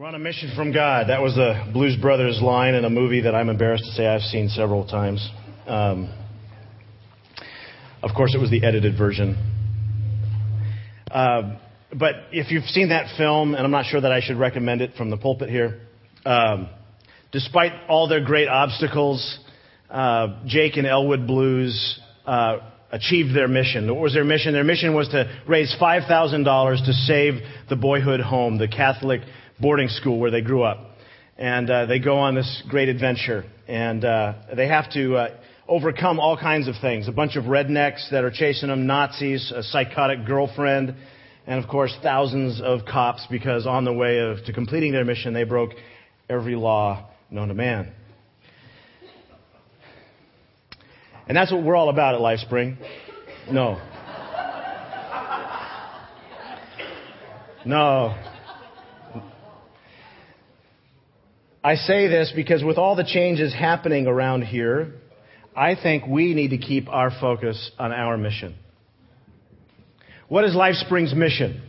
We're on a mission from God. That was the Blues Brothers line in a movie that I'm embarrassed to say I've seen several times. Um, of course, it was the edited version. Uh, but if you've seen that film, and I'm not sure that I should recommend it from the pulpit here, um, despite all their great obstacles, uh, Jake and Elwood Blues uh, achieved their mission. What was their mission? Their mission was to raise $5,000 to save the boyhood home, the Catholic boarding school where they grew up. And uh, they go on this great adventure. And uh, they have to uh, overcome all kinds of things. A bunch of rednecks that are chasing them, Nazis, a psychotic girlfriend, and of course thousands of cops because on the way of, to completing their mission they broke every law known to man. And that's what we're all about at LifeSpring. No. No. I say this because with all the changes happening around here, I think we need to keep our focus on our mission. What is LifeSpring's mission?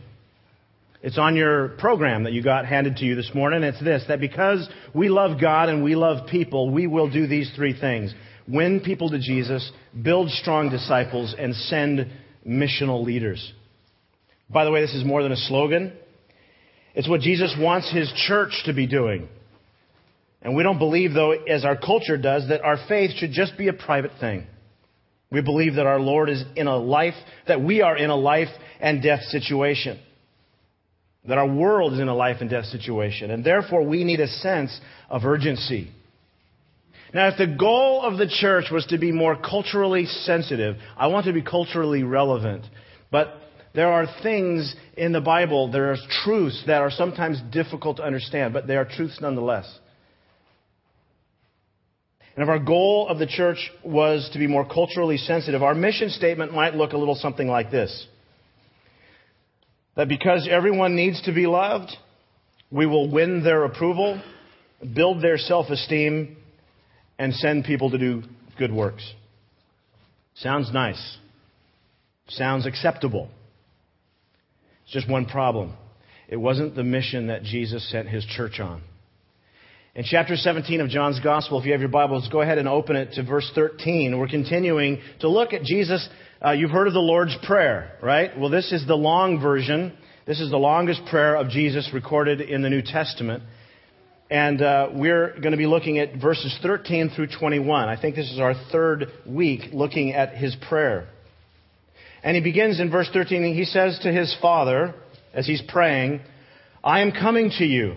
It's on your program that you got handed to you this morning. It's this that because we love God and we love people, we will do these three things win people to Jesus, build strong disciples, and send missional leaders. By the way, this is more than a slogan. It's what Jesus wants his church to be doing. And we don't believe, though, as our culture does, that our faith should just be a private thing. We believe that our Lord is in a life, that we are in a life and death situation. That our world is in a life and death situation. And therefore, we need a sense of urgency. Now, if the goal of the church was to be more culturally sensitive, I want to be culturally relevant. But there are things in the Bible, there are truths that are sometimes difficult to understand, but they are truths nonetheless. And if our goal of the church was to be more culturally sensitive, our mission statement might look a little something like this. That because everyone needs to be loved, we will win their approval, build their self-esteem, and send people to do good works. Sounds nice. Sounds acceptable. It's just one problem. It wasn't the mission that Jesus sent his church on. In chapter 17 of John's Gospel, if you have your Bibles, go ahead and open it to verse 13. We're continuing to look at Jesus. Uh, you've heard of the Lord's Prayer, right? Well, this is the long version. This is the longest prayer of Jesus recorded in the New Testament. And uh, we're going to be looking at verses 13 through 21. I think this is our third week looking at his prayer. And he begins in verse 13. He says to his Father, as he's praying, I am coming to you.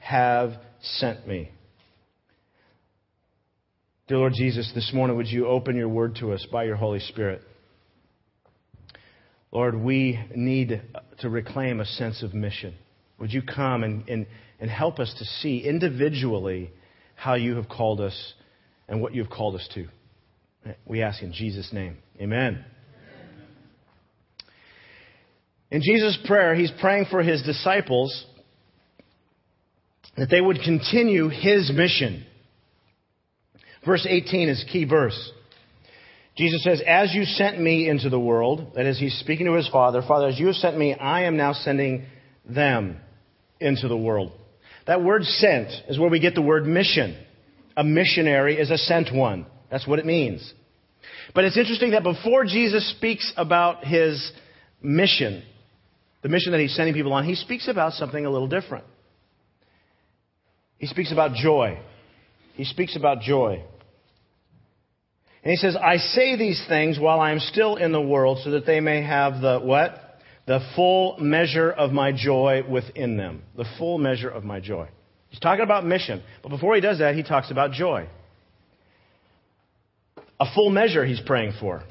have sent me. Dear Lord Jesus, this morning would you open your word to us by your Holy Spirit? Lord, we need to reclaim a sense of mission. Would you come and, and, and help us to see individually how you have called us and what you have called us to? We ask in Jesus' name. Amen. In Jesus' prayer, he's praying for his disciples that they would continue his mission. Verse 18 is key verse. Jesus says, As you sent me into the world, that is, he's speaking to his Father, Father, as you have sent me, I am now sending them into the world. That word sent is where we get the word mission. A missionary is a sent one. That's what it means. But it's interesting that before Jesus speaks about his mission, the mission that he's sending people on, he speaks about something a little different. He speaks about joy. He speaks about joy. And he says, I say these things while I am still in the world so that they may have the what? The full measure of my joy within them. The full measure of my joy. He's talking about mission. But before he does that, he talks about joy. A full measure he's praying for.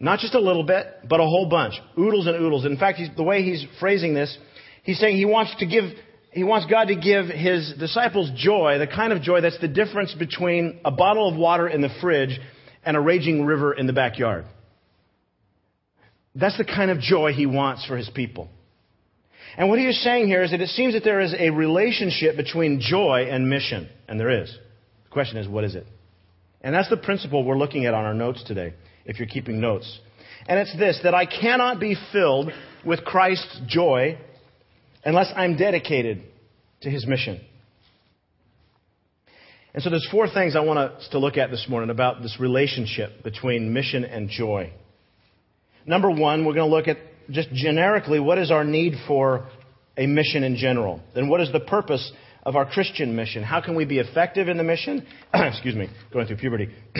Not just a little bit, but a whole bunch. Oodles and oodles. In fact, the way he's phrasing this, he's saying he wants to give, he wants God to give his disciples joy, the kind of joy that's the difference between a bottle of water in the fridge and a raging river in the backyard. That's the kind of joy he wants for his people. And what he is saying here is that it seems that there is a relationship between joy and mission. And there is. The question is, what is it? And that's the principle we're looking at on our notes today, if you're keeping notes. And it's this that I cannot be filled with Christ's joy unless I'm dedicated to his mission. And so there's four things I want us to look at this morning about this relationship between mission and joy. Number one, we're going to look at just generically what is our need for a mission in general. Then what is the purpose of our Christian mission? How can we be effective in the mission? Excuse me, going through puberty.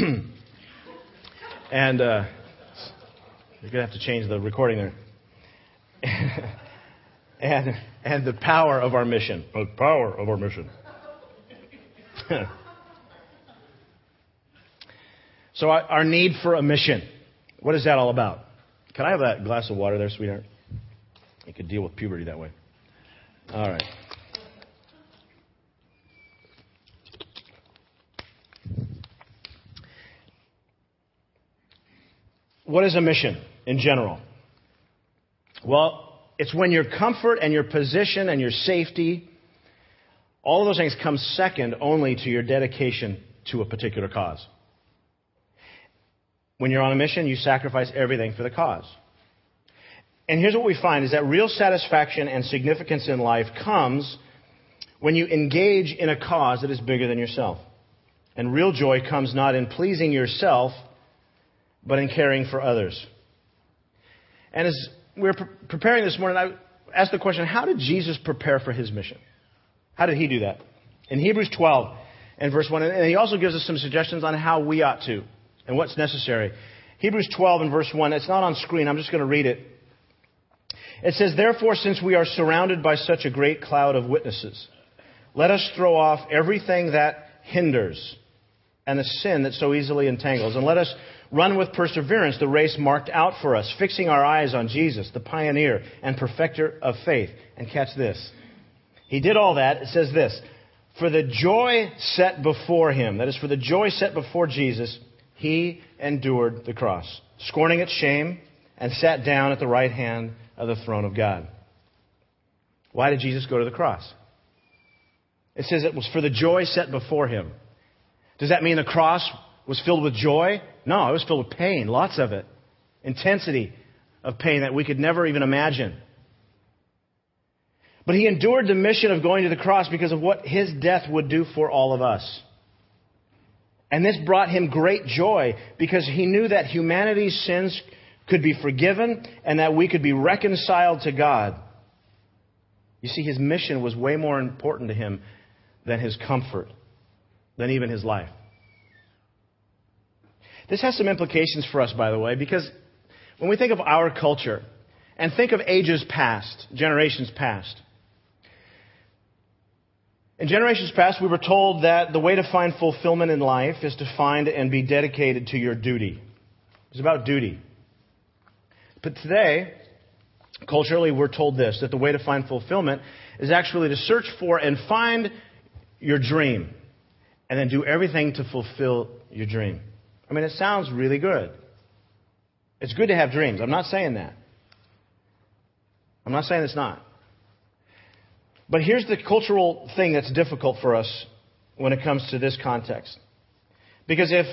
and uh, you're going to have to change the recording there. and, and the power of our mission. The power of our mission. So, our need for a mission. What is that all about? Can I have that glass of water there, sweetheart? You could deal with puberty that way. All right. What is a mission in general? Well, it's when your comfort and your position and your safety, all of those things come second only to your dedication to a particular cause. When you're on a mission, you sacrifice everything for the cause. And here's what we find is that real satisfaction and significance in life comes when you engage in a cause that is bigger than yourself. And real joy comes not in pleasing yourself, but in caring for others. And as we were pre- preparing this morning, I asked the question how did Jesus prepare for his mission? How did he do that? In Hebrews 12 and verse 1, and he also gives us some suggestions on how we ought to and what's necessary. Hebrews 12 and verse 1, it's not on screen, I'm just going to read it. It says, Therefore, since we are surrounded by such a great cloud of witnesses, let us throw off everything that hinders and the sin that so easily entangles, and let us run with perseverance the race marked out for us, fixing our eyes on Jesus, the pioneer and perfecter of faith. And catch this. He did all that. It says this For the joy set before him, that is, for the joy set before Jesus, he endured the cross, scorning its shame, and sat down at the right hand of the throne of God. Why did Jesus go to the cross? It says it was for the joy set before him. Does that mean the cross was filled with joy? No, it was filled with pain, lots of it. Intensity of pain that we could never even imagine. But he endured the mission of going to the cross because of what his death would do for all of us. And this brought him great joy because he knew that humanity's sins could be forgiven and that we could be reconciled to God. You see, his mission was way more important to him than his comfort, than even his life. This has some implications for us, by the way, because when we think of our culture and think of ages past, generations past, in generations past, we were told that the way to find fulfillment in life is to find and be dedicated to your duty. It's about duty. But today, culturally, we're told this that the way to find fulfillment is actually to search for and find your dream and then do everything to fulfill your dream. I mean, it sounds really good. It's good to have dreams. I'm not saying that. I'm not saying it's not. But here's the cultural thing that's difficult for us when it comes to this context. Because if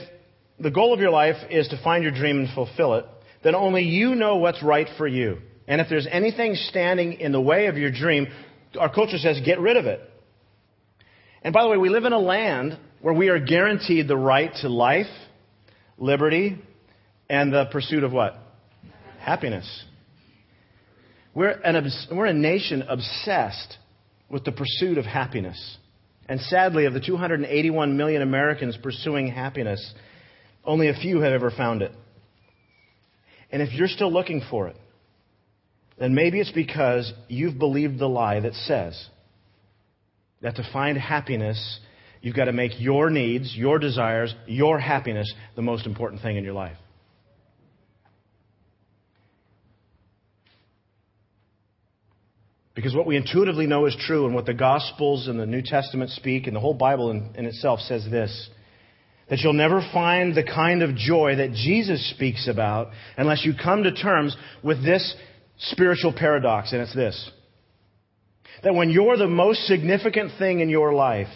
the goal of your life is to find your dream and fulfill it, then only you know what's right for you. And if there's anything standing in the way of your dream, our culture says get rid of it. And by the way, we live in a land where we are guaranteed the right to life, liberty, and the pursuit of what? Happiness. We're, an, we're a nation obsessed with the pursuit of happiness And sadly, of the 281 million Americans pursuing happiness, only a few have ever found it. And if you're still looking for it, then maybe it's because you've believed the lie that says that to find happiness, you've got to make your needs, your desires, your happiness the most important thing in your life. Because what we intuitively know is true, and what the Gospels and the New Testament speak, and the whole Bible in, in itself says this that you'll never find the kind of joy that Jesus speaks about unless you come to terms with this spiritual paradox, and it's this that when you're the most significant thing in your life,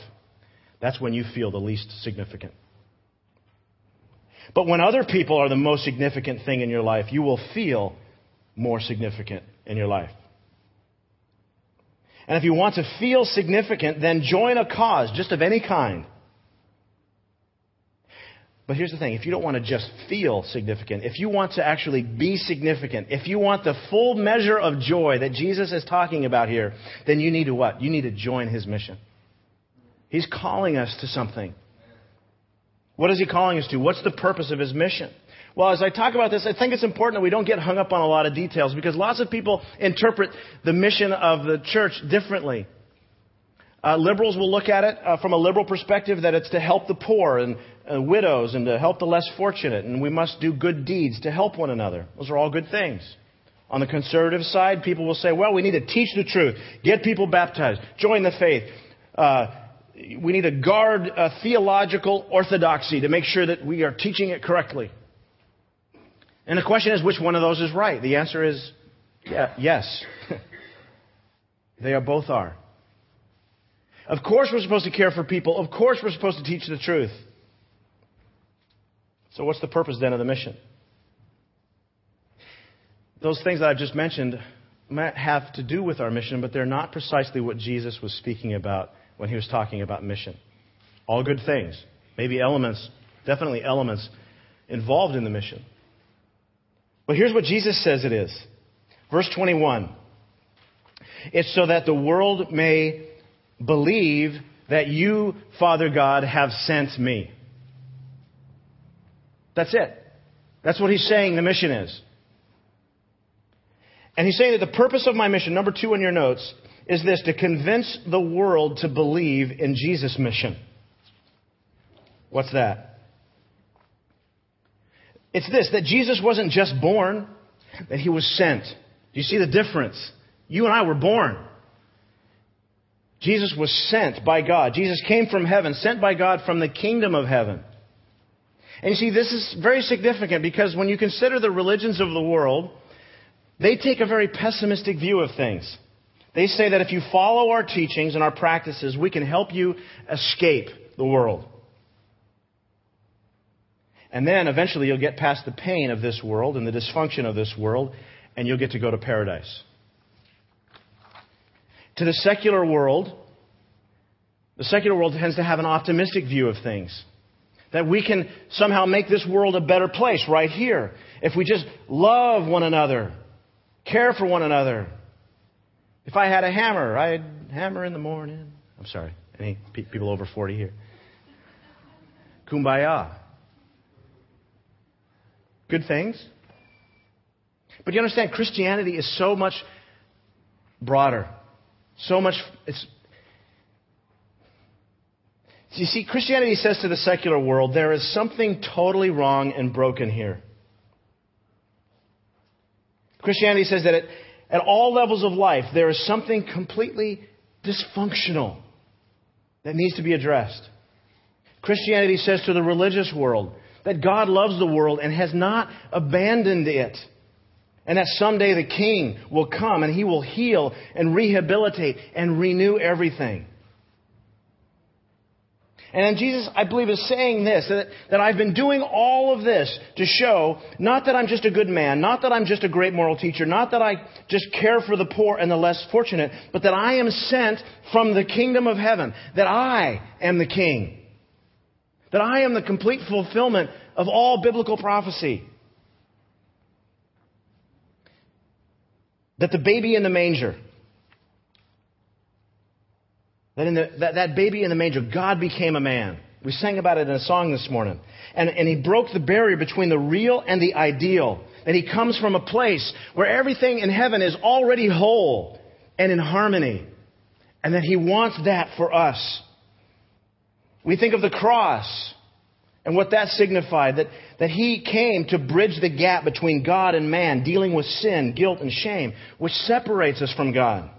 that's when you feel the least significant. But when other people are the most significant thing in your life, you will feel more significant in your life. And if you want to feel significant, then join a cause, just of any kind. But here's the thing if you don't want to just feel significant, if you want to actually be significant, if you want the full measure of joy that Jesus is talking about here, then you need to what? You need to join his mission. He's calling us to something. What is he calling us to? What's the purpose of his mission? Well, as I talk about this, I think it's important that we don't get hung up on a lot of details because lots of people interpret the mission of the church differently. Uh, liberals will look at it uh, from a liberal perspective that it's to help the poor and uh, widows and to help the less fortunate, and we must do good deeds to help one another. Those are all good things. On the conservative side, people will say, well, we need to teach the truth, get people baptized, join the faith. Uh, we need to guard uh, theological orthodoxy to make sure that we are teaching it correctly. And the question is, which one of those is right? The answer is yeah, yes. they are both are. Of course, we're supposed to care for people. Of course, we're supposed to teach the truth. So, what's the purpose then of the mission? Those things that I've just mentioned might have to do with our mission, but they're not precisely what Jesus was speaking about when he was talking about mission. All good things, maybe elements, definitely elements involved in the mission. But here's what Jesus says it is. Verse 21. It's so that the world may believe that you, Father God, have sent me. That's it. That's what he's saying the mission is. And he's saying that the purpose of my mission, number two in your notes, is this to convince the world to believe in Jesus' mission. What's that? It's this that Jesus wasn't just born, that he was sent. Do you see the difference? You and I were born. Jesus was sent by God. Jesus came from heaven, sent by God from the kingdom of heaven. And you see, this is very significant because when you consider the religions of the world, they take a very pessimistic view of things. They say that if you follow our teachings and our practices, we can help you escape the world. And then eventually you'll get past the pain of this world and the dysfunction of this world, and you'll get to go to paradise. To the secular world, the secular world tends to have an optimistic view of things. That we can somehow make this world a better place right here. If we just love one another, care for one another. If I had a hammer, I'd hammer in the morning. I'm sorry, any people over 40 here? Kumbaya good things. But you understand, Christianity is so much broader. So much. It's, you see, Christianity says to the secular world, there is something totally wrong and broken here. Christianity says that at, at all levels of life, there is something completely dysfunctional that needs to be addressed. Christianity says to the religious world, that God loves the world and has not abandoned it. And that someday the king will come and he will heal and rehabilitate and renew everything. And Jesus, I believe, is saying this that, that I've been doing all of this to show not that I'm just a good man, not that I'm just a great moral teacher, not that I just care for the poor and the less fortunate, but that I am sent from the kingdom of heaven, that I am the king. That I am the complete fulfillment of all biblical prophecy. That the baby in the manger, That, in the, that, that baby in the manger, God became a man. We sang about it in a song this morning. And, and he broke the barrier between the real and the ideal. That he comes from a place where everything in heaven is already whole and in harmony. And that he wants that for us. We think of the cross and what that signified that, that he came to bridge the gap between God and man, dealing with sin, guilt, and shame, which separates us from God.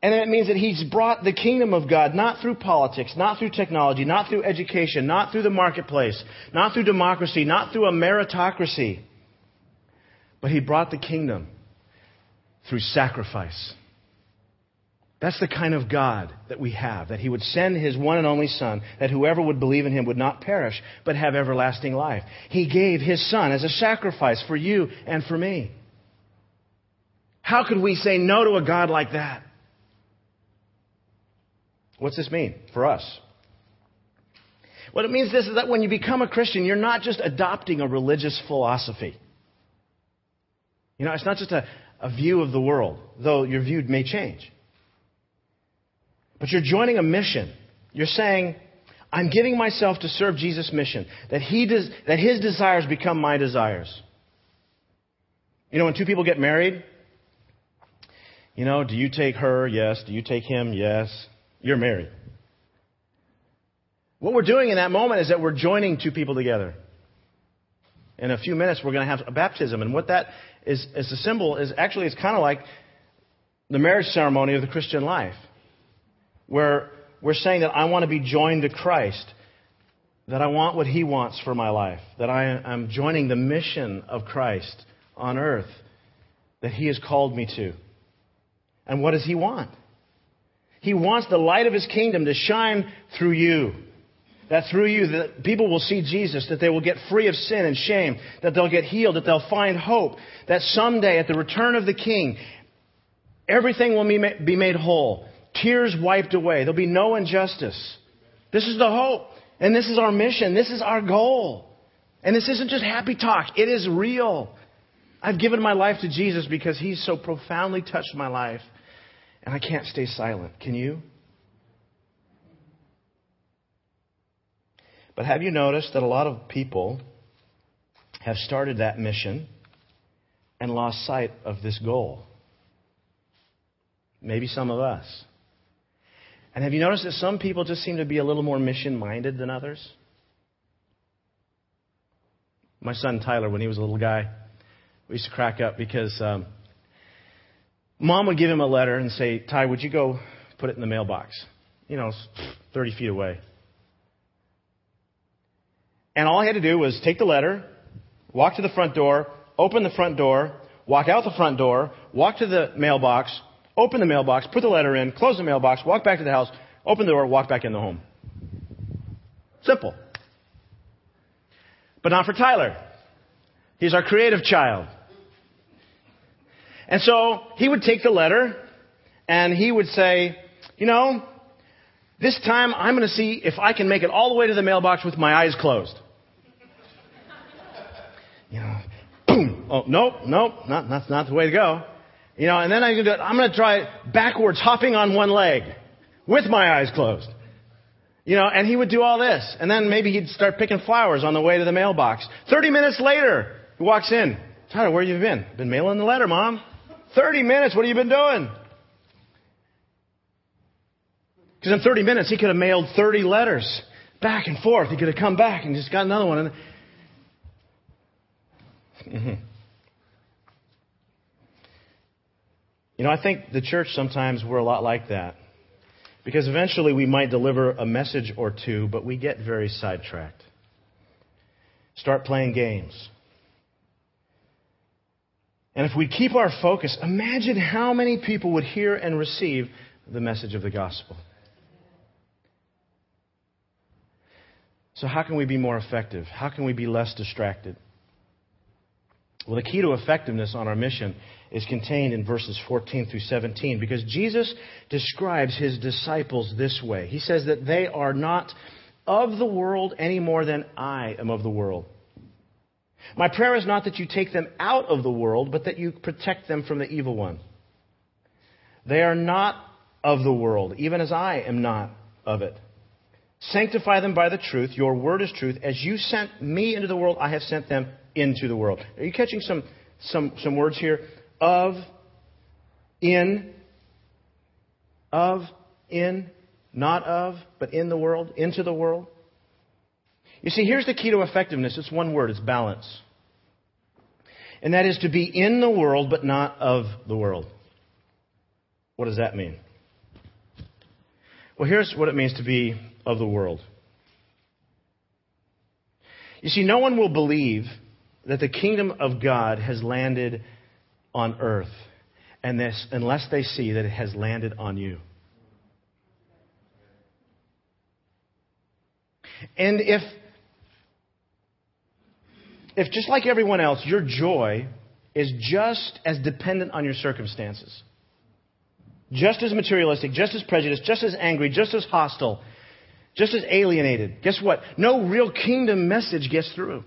And it means that he's brought the kingdom of God not through politics, not through technology, not through education, not through the marketplace, not through democracy, not through a meritocracy, but he brought the kingdom through sacrifice. That's the kind of God that we have, that He would send His one and only Son, that whoever would believe in Him would not perish, but have everlasting life. He gave His Son as a sacrifice for you and for me. How could we say no to a God like that? What's this mean for us? What it means this is that when you become a Christian, you're not just adopting a religious philosophy. You know, it's not just a, a view of the world, though your view may change. But you're joining a mission. You're saying, I'm giving myself to serve Jesus' mission, that, he does, that his desires become my desires. You know, when two people get married, you know, do you take her? Yes. Do you take him? Yes. You're married. What we're doing in that moment is that we're joining two people together. In a few minutes, we're going to have a baptism. And what that is, as a symbol, is actually, it's kind of like the marriage ceremony of the Christian life where we're saying that I want to be joined to Christ, that I want what He wants for my life, that I am joining the mission of Christ on earth that He has called me to. And what does He want? He wants the light of His kingdom to shine through you. That through you, that people will see Jesus, that they will get free of sin and shame, that they'll get healed, that they'll find hope, that someday at the return of the King, everything will be made whole tears wiped away. There'll be no injustice. This is the hope. And this is our mission. This is our goal. And this isn't just happy talk. It is real. I've given my life to Jesus because He's so profoundly touched my life. And I can't stay silent. Can you? But have you noticed that a lot of people have started that mission and lost sight of this goal? Maybe some of us. And have you noticed that some people just seem to be a little more mission minded than others? My son Tyler, when he was a little guy, we used to crack up because um, mom would give him a letter and say, Ty, would you go put it in the mailbox? You know, 30 feet away. And all I had to do was take the letter, walk to the front door, open the front door, walk out the front door, walk to the mailbox, open the mailbox, put the letter in, close the mailbox, walk back to the house, open the door, walk back in the home. Simple. But not for Tyler. He's our creative child. And so he would take the letter and he would say, you know, this time I'm going to see if I can make it all the way to the mailbox with my eyes closed. You know, boom. Oh, nope, nope, not, that's not the way to go. You know, and then I'm going to, I'm going to try backwards, hopping on one leg with my eyes closed. You know, and he would do all this. And then maybe he'd start picking flowers on the way to the mailbox. 30 minutes later, he walks in. Tyler, where you been? Been mailing the letter, Mom. 30 minutes, what have you been doing? Because in 30 minutes, he could have mailed 30 letters back and forth. He could have come back and just got another one. Mm-hmm. You know, I think the church sometimes we're a lot like that. Because eventually we might deliver a message or two, but we get very sidetracked. Start playing games. And if we keep our focus, imagine how many people would hear and receive the message of the gospel. So, how can we be more effective? How can we be less distracted? Well, the key to effectiveness on our mission is contained in verses 14 through 17 because Jesus describes his disciples this way. He says that they are not of the world any more than I am of the world. My prayer is not that you take them out of the world, but that you protect them from the evil one. They are not of the world, even as I am not of it. Sanctify them by the truth. Your word is truth. As you sent me into the world, I have sent them into the world. Are you catching some, some, some words here? Of, in, of, in, not of, but in the world, into the world. You see, here's the key to effectiveness. It's one word. It's balance. And that is to be in the world, but not of the world. What does that mean? Well, here's what it means to be of the world. You see, no one will believe that the kingdom of God has landed on earth unless they see that it has landed on you. And if, if just like everyone else, your joy is just as dependent on your circumstances, just as materialistic, just as prejudiced, just as angry, just as hostile, just as alienated, guess what? No real kingdom message gets through.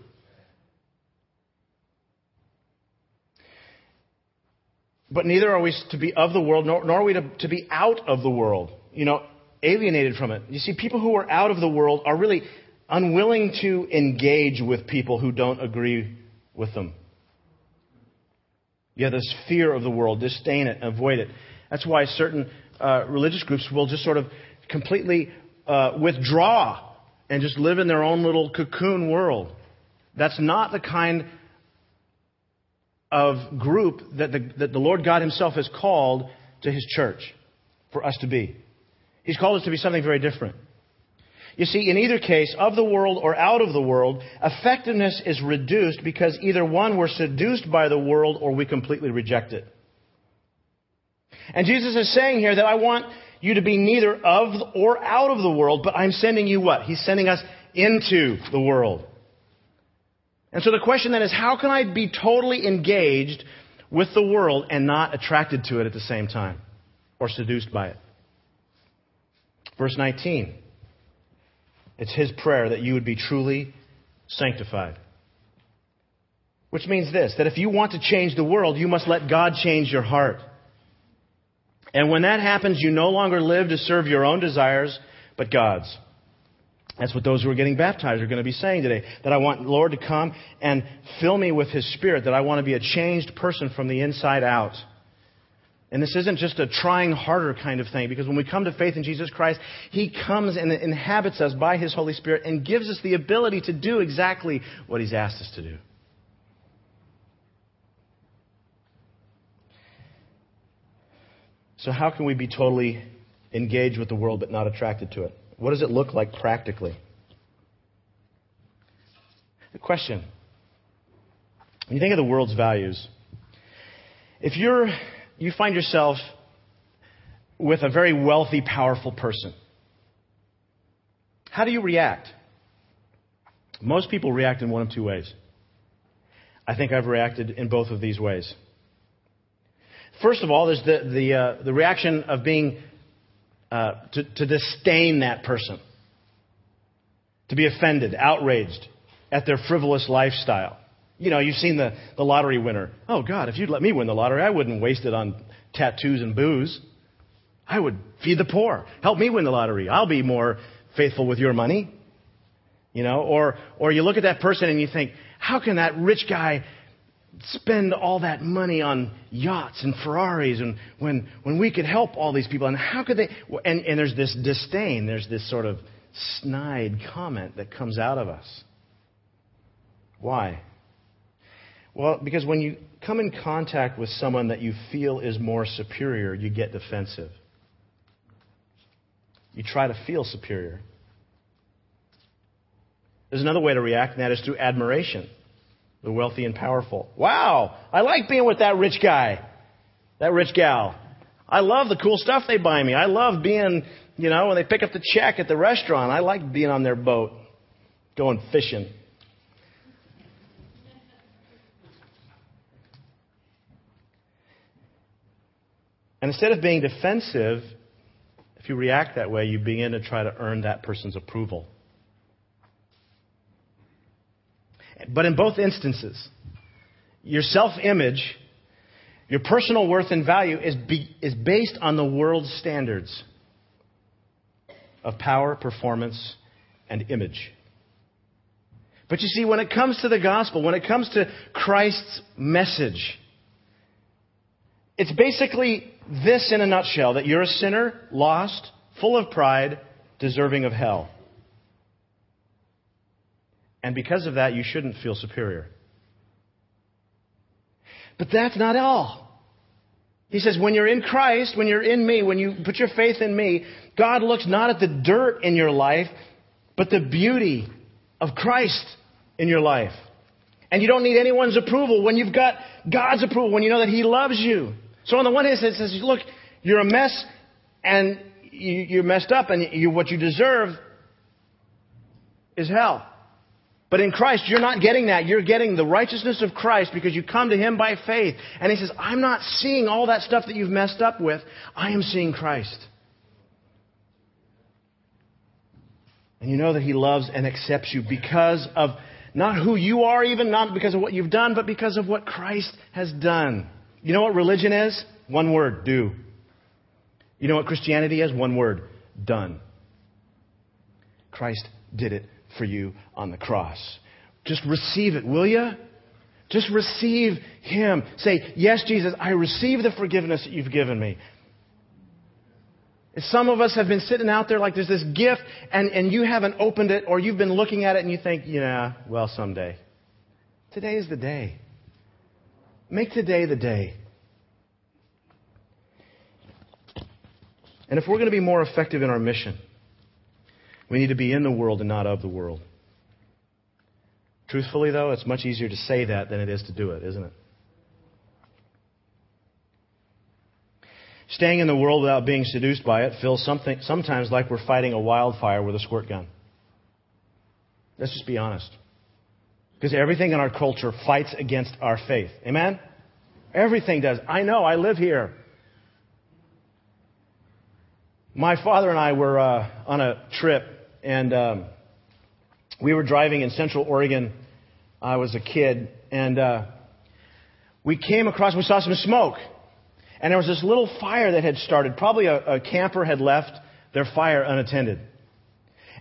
But neither are we to be of the world, nor, nor are we to, to be out of the world. You know, alienated from it. You see, people who are out of the world are really unwilling to engage with people who don't agree with them. Have this fear of the world, disdain it, avoid it. That's why certain uh, religious groups will just sort of completely uh, withdraw and just live in their own little cocoon world. That's not the kind of group that the, that the Lord God Himself has called to His church for us to be. He's called us to be something very different. You see, in either case, of the world or out of the world, effectiveness is reduced because either one, we're seduced by the world or we completely reject it. And Jesus is saying here that I want you to be neither of or out of the world, but I'm sending you what? He's sending us into the world. And so the question then is, how can I be totally engaged with the world and not attracted to it at the same time or seduced by it? Verse 19. It's his prayer that you would be truly sanctified. Which means this that if you want to change the world, you must let God change your heart. And when that happens, you no longer live to serve your own desires, but God's. That's what those who are getting baptized are going to be saying today. That I want Lord to come and fill me with His Spirit. That I want to be a changed person from the inside out. And this isn't just a trying harder kind of thing, because when we come to faith in Jesus Christ, He comes and inhabits us by His Holy Spirit and gives us the ability to do exactly what He's asked us to do. So, how can we be totally engaged with the world but not attracted to it? What does it look like practically? The question when you think of the world's values, if you're you find yourself with a very wealthy, powerful person. How do you react? Most people react in one of two ways. I think I've reacted in both of these ways. First of all, there's the, the, uh, the reaction of being uh, to, to disdain that person, to be offended, outraged at their frivolous lifestyle. You know, you've seen the, the lottery winner. Oh, God, if you'd let me win the lottery, I wouldn't waste it on tattoos and booze. I would feed the poor. Help me win the lottery. I'll be more faithful with your money. You know, or, or you look at that person and you think, how can that rich guy spend all that money on yachts and Ferraris and when, when we could help all these people? And how could they? And, and there's this disdain, there's this sort of snide comment that comes out of us. Why? Well, because when you come in contact with someone that you feel is more superior, you get defensive. You try to feel superior. There's another way to react, and that is through admiration. The wealthy and powerful. Wow, I like being with that rich guy, that rich gal. I love the cool stuff they buy me. I love being, you know, when they pick up the check at the restaurant. I like being on their boat, going fishing. And instead of being defensive, if you react that way, you begin to try to earn that person's approval. But in both instances, your self image Your personal worth and value is, be, is based on the world's standards of power, performance, and image. But you see, when it comes to the gospel, when it comes to Christ's message, it's basically this in a nutshell that you're a sinner, lost, full of pride, deserving of hell. And because of that, you shouldn't feel superior. But that's not all. He says, when you're in Christ, when you're in me, when you put your faith in me, God looks not at the dirt in your life, but the beauty of Christ in your life. And you don't need anyone's approval when you've got God's approval, when you know that He loves you. So on the one hand, it says, look, you're a mess and you're messed up and you, what you deserve is hell. But in Christ, you're not getting that. You're getting the righteousness of Christ because you come to Him by faith. And He says, I'm not seeing all that stuff that you've messed up with. I am seeing Christ. And you know that He loves and accepts you because of not who you are, even not because of what you've done, but because of what Christ has done. You know what religion is? One word, do. You know what Christianity is? One word, done. Christ did it for you on the cross. Just receive it, will you? Just receive Him. Say, Yes, Jesus, I receive the forgiveness that you've given me. Some of us have been sitting out there like there's this gift and, and you haven't opened it or you've been looking at it and you think, yeah, well, someday. Today is the day. Make today the day. And if we're going to be more effective in our mission, we need to be in the world and not of the world. Truthfully, though, it's much easier to say that than it is to do it, isn't it? Staying in the world without being seduced by it feels something, sometimes like we're fighting a wildfire with a squirt gun. Let's just be honest. Because everything in our culture fights against our faith. Amen? Everything does. I know, I live here. My father and I were uh, on a trip and um, we were driving in Central Oregon. I was a kid, and uh, we came across. We saw some smoke, and there was this little fire that had started. Probably a, a camper had left their fire unattended,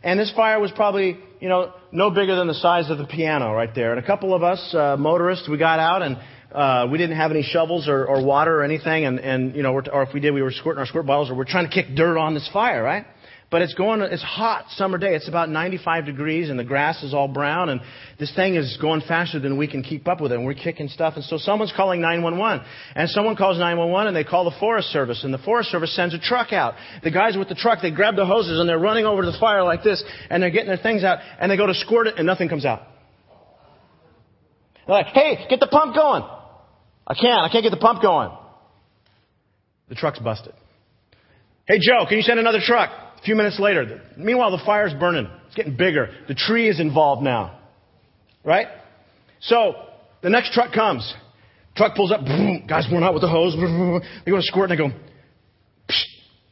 and this fire was probably you know no bigger than the size of the piano right there. And a couple of us uh, motorists, we got out and. Uh, we didn't have any shovels or, or water or anything, and, and you know, or if we did, we were squirting our squirt bottles, or we're trying to kick dirt on this fire, right? But it's going, it's hot summer day. It's about 95 degrees and the grass is all brown and this thing is going faster than we can keep up with it and we're kicking stuff. And so someone's calling 911 and someone calls 911 and they call the Forest Service and the Forest Service sends a truck out. The guys with the truck, they grab the hoses and they're running over to the fire like this and they're getting their things out and they go to squirt it and nothing comes out. They're like, hey, get the pump going. I can't. I can't get the pump going. The truck's busted. Hey, Joe, can you send another truck? A few minutes later, meanwhile, the fire's burning. It's getting bigger. The tree is involved now. Right? So, the next truck comes. Truck pulls up. Boom, guys run out with the hose. They go to squirt and they go, Psh,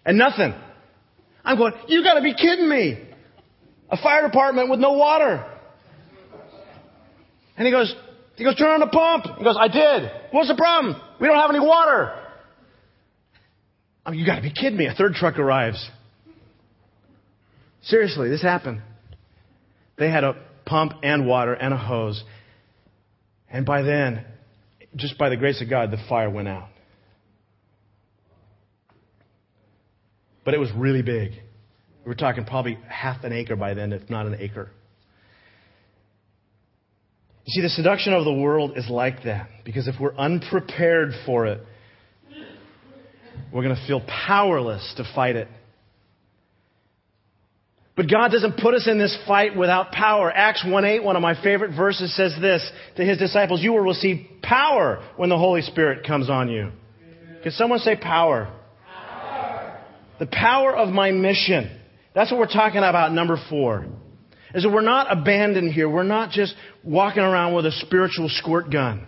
and nothing. I'm going, you gotta be kidding me. A fire department with no water. And he goes, he goes, turn on the pump. He goes, I did. What's the problem? We don't have any water. I mean, you gotta be kidding me. A third truck arrives. Seriously, this happened. They had a pump and water and a hose. And by then, just by the grace of God, the fire went out. But it was really big. We were talking probably half an acre by then, if not an acre. You see, the seduction of the world is like that. Because if we're unprepared for it, we're going to feel powerless to fight it. But God doesn't put us in this fight without power. Acts 1:8, one of my favorite verses says this to his disciples, you will receive power when the Holy Spirit comes on you. Can someone say power? power? The power of my mission. That's what we're talking about number 4. Is that we're not abandoned here. We're not just walking around with a spiritual squirt gun.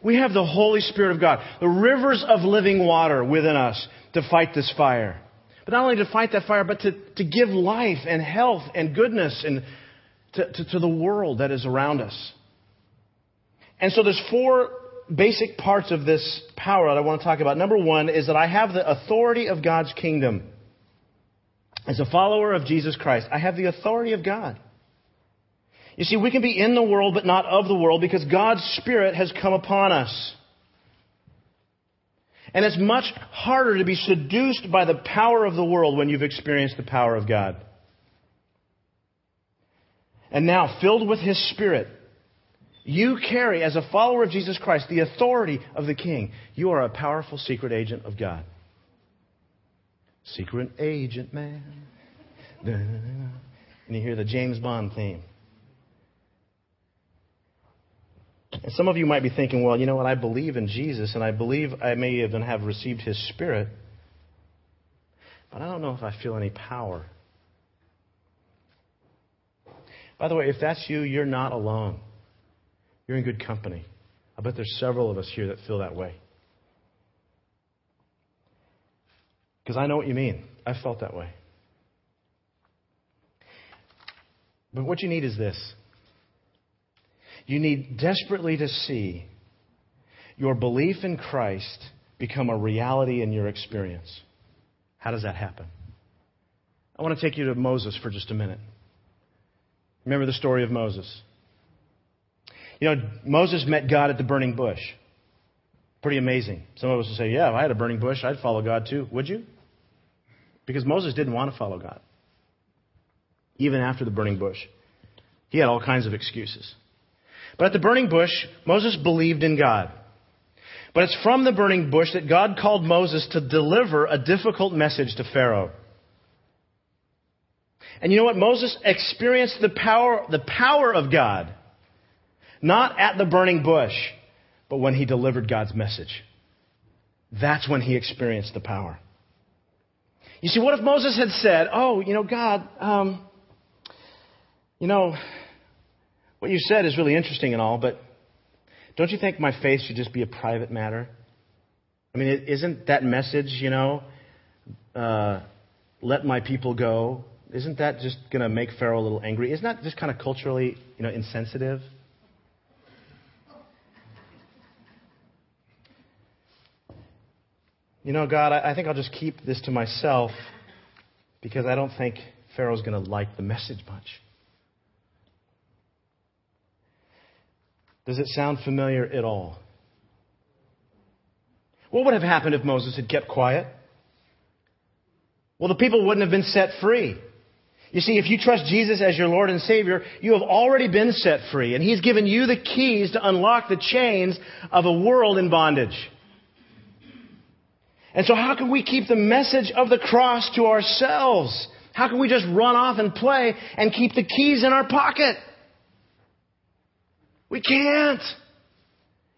We have the Holy Spirit of God, the rivers of living water within us to fight this fire. But not only to fight that fire, but to, to give life and health and goodness and to, to, to the world that is around us. And so there's four basic parts of this power that I want to talk about. Number one is that I have the authority of God's kingdom. As a follower of Jesus Christ, I have the authority of God. You see, we can be in the world but not of the world because God's Spirit has come upon us. And it's much harder to be seduced by the power of the world when you've experienced the power of God. And now, filled with His Spirit, you carry, as a follower of Jesus Christ, the authority of the King. You are a powerful secret agent of God. Secret agent man. And you hear the James Bond theme. And some of you might be thinking, well, you know what? I believe in Jesus, and I believe I may even have received his Spirit, but I don't know if I feel any power. By the way, if that's you, you're not alone. You're in good company. I bet there's several of us here that feel that way. Because I know what you mean. I felt that way. But what you need is this you need desperately to see your belief in Christ become a reality in your experience. How does that happen? I want to take you to Moses for just a minute. Remember the story of Moses. You know, Moses met God at the burning bush. Pretty amazing. Some of us will say, yeah, if I had a burning bush, I'd follow God too. Would you? Because Moses didn't want to follow God. Even after the burning bush. He had all kinds of excuses. But at the burning bush, Moses believed in God. But it's from the burning bush that God called Moses to deliver a difficult message to Pharaoh. And you know what? Moses experienced the power, the power of God, not at the burning bush, but when he delivered God's message. That's when he experienced the power. You see, what if Moses had said, Oh, you know, God, um, you know, what you said is really interesting and all, but don't you think my faith should just be a private matter? I mean, isn't that message, you know, uh, let my people go, isn't that just going to make Pharaoh a little angry? Isn't that just kind of culturally, you know, insensitive? You know, God, I, think I'll just keep this to myself because I don't think Pharaoh's going to like the message much. Does it sound familiar at all? What would have happened if Moses had kept quiet? Well, the people wouldn't have been set free. You see, if you trust Jesus as your Lord and Savior, you have already been set free, and He's given you the keys to unlock the chains of a world in bondage. And so, how can we keep the message of the cross to ourselves? How can we just run off and play and keep the keys in our pocket? We can't.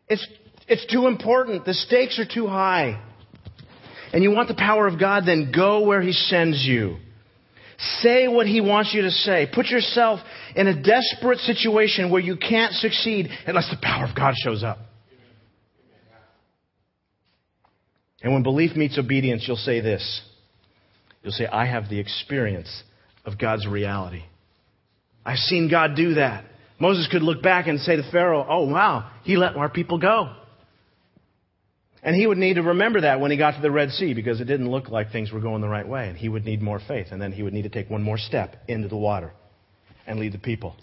It's, it's too important. The stakes are too high. And you want the power of God, then go where He sends you. Say what He wants you to say. Put yourself in a desperate situation where you can't succeed unless the power of God shows up. And when belief meets obedience, you'll say this. You'll say, I have the experience of God's reality. I've seen God do that. Moses could look back and say to Pharaoh, Oh, wow, he let our people go. And he would need to remember that when he got to the Red Sea because it didn't look like things were going the right way. And he would need more faith. And then he would need to take one more step into the water and lead the people.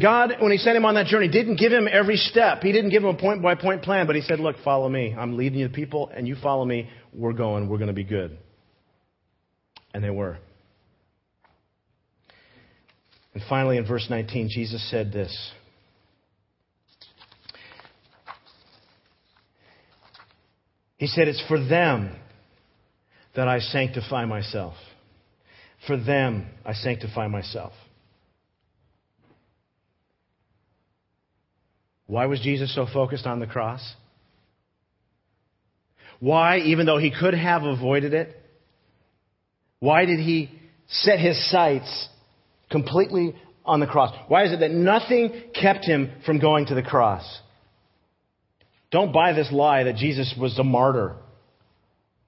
God, when he sent him on that journey, didn't give him every step. He didn't give him a point by point plan, but he said, Look, follow me. I'm leading you the people, and you follow me. We're going. We're going to be good. And they were. And finally, in verse 19, Jesus said this. He said, It's for them that I sanctify myself. For them I sanctify myself. Why was Jesus so focused on the cross? Why, even though he could have avoided it, why did he set his sights completely on the cross. Why is it that nothing kept him from going to the cross? Don't buy this lie that Jesus was a martyr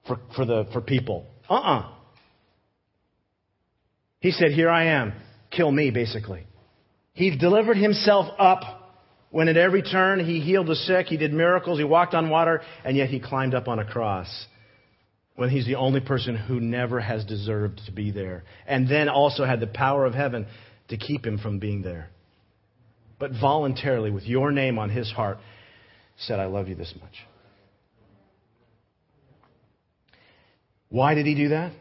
for, for, the, for people. Uh uh-uh. uh He said, Here I am. Kill me, basically. He delivered himself up When at every turn he healed the sick, he did miracles, he walked on water, and yet he climbed up on a cross. When he's the only person who never has deserved to be there. And then also had the power of heaven to keep him from being there. But voluntarily, with your name on his heart, said, I love you this much. Why did he do that?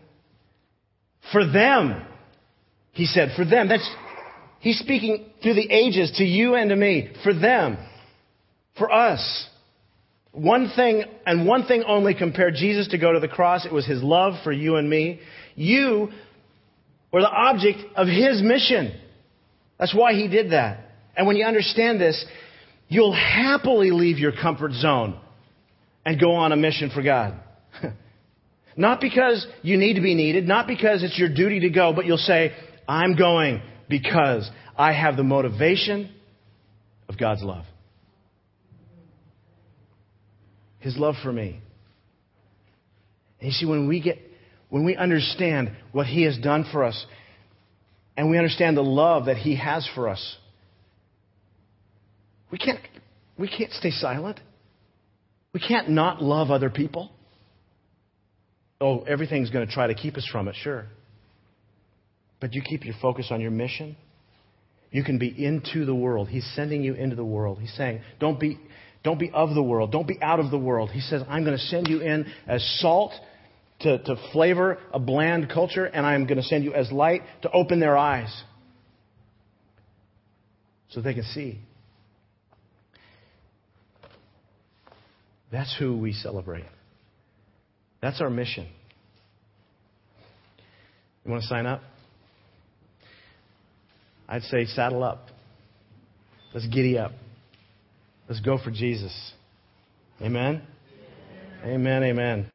For them. He said, for them. That's, he's speaking through the ages to you and to me. For them. For us. One thing and one thing only compared Jesus to go to the cross. It was his love for you and me. You were the object of his mission. That's why he did that. And when you understand this, you'll happily leave your comfort zone and go on a mission for God. not because you need to be needed, not because it's your duty to go, but you'll say, I'm going because I have the motivation of God's love. His love for me. And you see, when we get, when we understand what He has done for us, and we understand the love that He has for us, we can't, we can't stay silent. We can't not love other people. Oh, everything's going to try to keep us from it, sure. But you keep your focus on your mission. You can be into the world. He's sending you into the world. He's saying, don't be, don't be of the world. Don't be out of the world. He says, I'm going to send you in as salt to, to flavor a bland culture, and I'm going to send you as light to open their eyes so they can see. That's who we celebrate. That's our mission. You want to sign up? I'd say saddle up. Let's giddy up. Let's go for Jesus. Amen? Amen, amen.